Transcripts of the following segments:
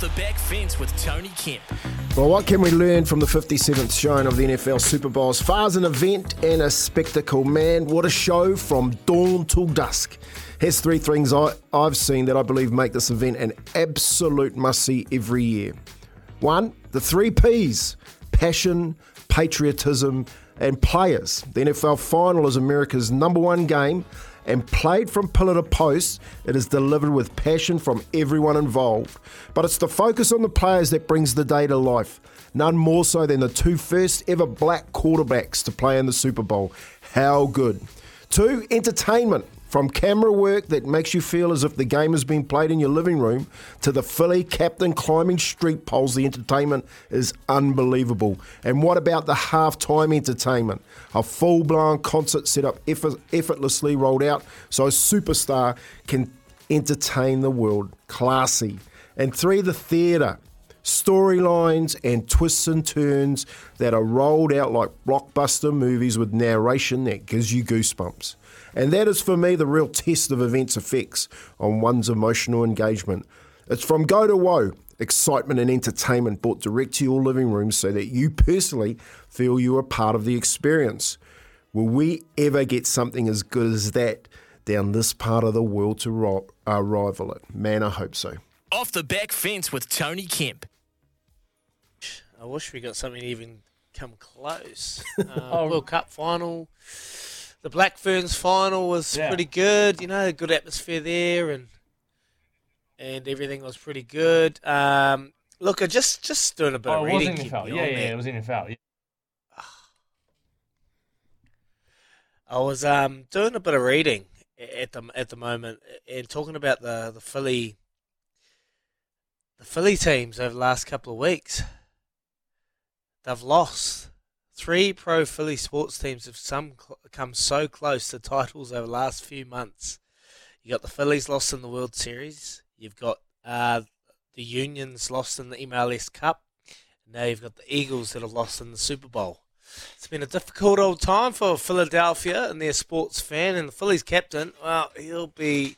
The back fence with Tony Kemp. Well, what can we learn from the 57th showing of the NFL Super Bowl? As far as an event and a spectacle, man, what a show from dawn till dusk. Here's three things I, I've seen that I believe make this event an absolute must see every year. One, the three P's passion, patriotism, and players. The NFL final is America's number one game and played from pillar to post, it is delivered with passion from everyone involved. But it's the focus on the players that brings the day to life. None more so than the two first ever black quarterbacks to play in the Super Bowl. How good. Two, entertainment. From camera work that makes you feel as if the game is being played in your living room to the Philly captain climbing street poles, the entertainment is unbelievable. And what about the halftime entertainment? A full blown concert set up effort, effortlessly rolled out so a superstar can entertain the world. Classy. And three, the theatre storylines and twists and turns that are rolled out like blockbuster movies with narration that gives you goosebumps. And that is for me the real test of events' effects on one's emotional engagement. It's from go to woe, excitement and entertainment brought direct to your living room so that you personally feel you are part of the experience. Will we ever get something as good as that down this part of the world to ro- uh, rival it? Man, I hope so. Off the back fence with Tony Kemp. I wish we got something even come close. Uh, World Cup final, the Black Ferns final was Yeah. pretty good. You know, good atmosphere there, and and everything was pretty good. Um, look, I just just doing a bit Oh, of it was reading. NFL. keeping Yeah, yeah, it was NFL. Yeah. I was um doing a bit of reading at the at the moment and talking about the the Philly the Philly teams over the last couple of weeks. They've lost. Three pro Philly sports teams have some cl- come so close to titles over the last few months. You got the Phillies lost in the World Series. You've got uh, the Unions lost in the MLS Cup. Now you've got the Eagles that have lost in the Super Bowl. It's been a difficult old time for Philadelphia and their sports fan and the Phillies captain. Well, he'll be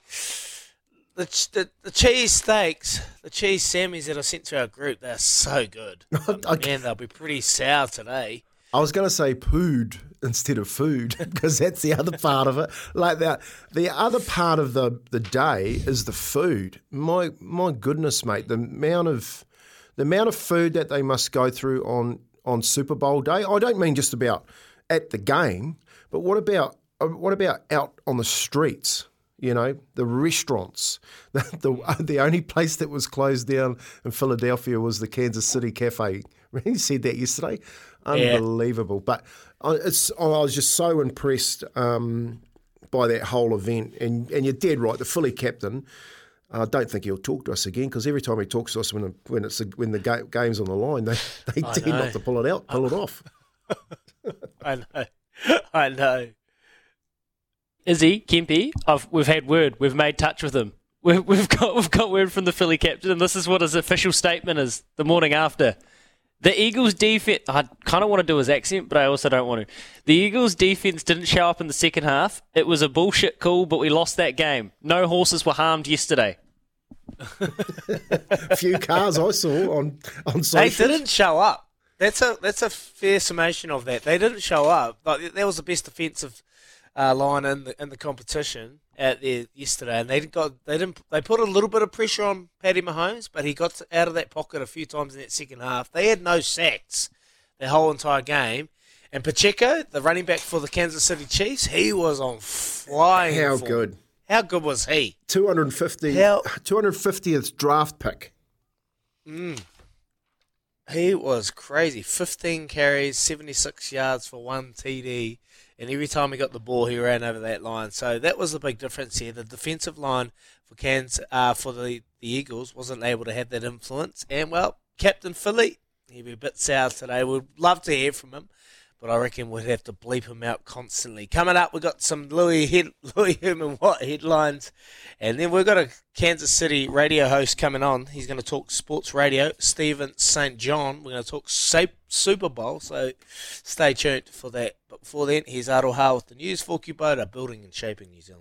the the, the cheese steaks, the cheese sammies that I sent to our group. They're so good. I- Man, they'll be pretty sour today. I was going to say pooed instead of food because that's the other part of it. Like that, the other part of the, the day is the food. My my goodness, mate, the amount of the amount of food that they must go through on on Super Bowl day. I don't mean just about at the game, but what about uh, what about out on the streets? You know, the restaurants. The, the the only place that was closed down in Philadelphia was the Kansas City Cafe. He said that yesterday. Yeah. Unbelievable. But I- it's I was just so impressed um, by that whole event. And and you're dead right. The Philly captain. I don't think he'll talk to us again because every time he talks to us when the, when it's when the ga- game's on the line, they they I tend know. not to pull it out, pull it off. I know. I know. Izzy, Kempy, I've, we've had word. We've made touch with him. We've, we've got we've got word from the Philly captain, and this is what his official statement is the morning after. The Eagles' defense. I kind of want to do his accent, but I also don't want to. The Eagles' defense didn't show up in the second half. It was a bullshit call, but we lost that game. No horses were harmed yesterday. A few cars I saw on on They didn't show up. That's a that's a fair summation of that. They didn't show up. Like that was the best defensive uh, line in the in the competition out there yesterday, and they got they didn't they put a little bit of pressure on Paddy Mahomes, but he got out of that pocket a few times in that second half. They had no sacks the whole entire game. And Pacheco, the running back for the Kansas City Chiefs, he was on flying. How form. good. How good was he? 250, How- 250th draft pick. He was crazy. 15 carries, 76 yards for one TD, and every time he got the ball, he ran over that line. So that was the big difference here. The defensive line for Cairns, uh, for the, the Eagles wasn't able to have that influence. And well, Captain Philly, he'll be a bit south today. We'd love to hear from him but I reckon we'd have to bleep him out constantly. Coming up, we've got some Louis, head, Louis Herman Watt headlines, and then we've got a Kansas City radio host coming on. He's going to talk sports radio, Steven St. John. We're going to talk Super Bowl, so stay tuned for that. But before then, here's Aroha with the news for Kubota, building and shaping New Zealand.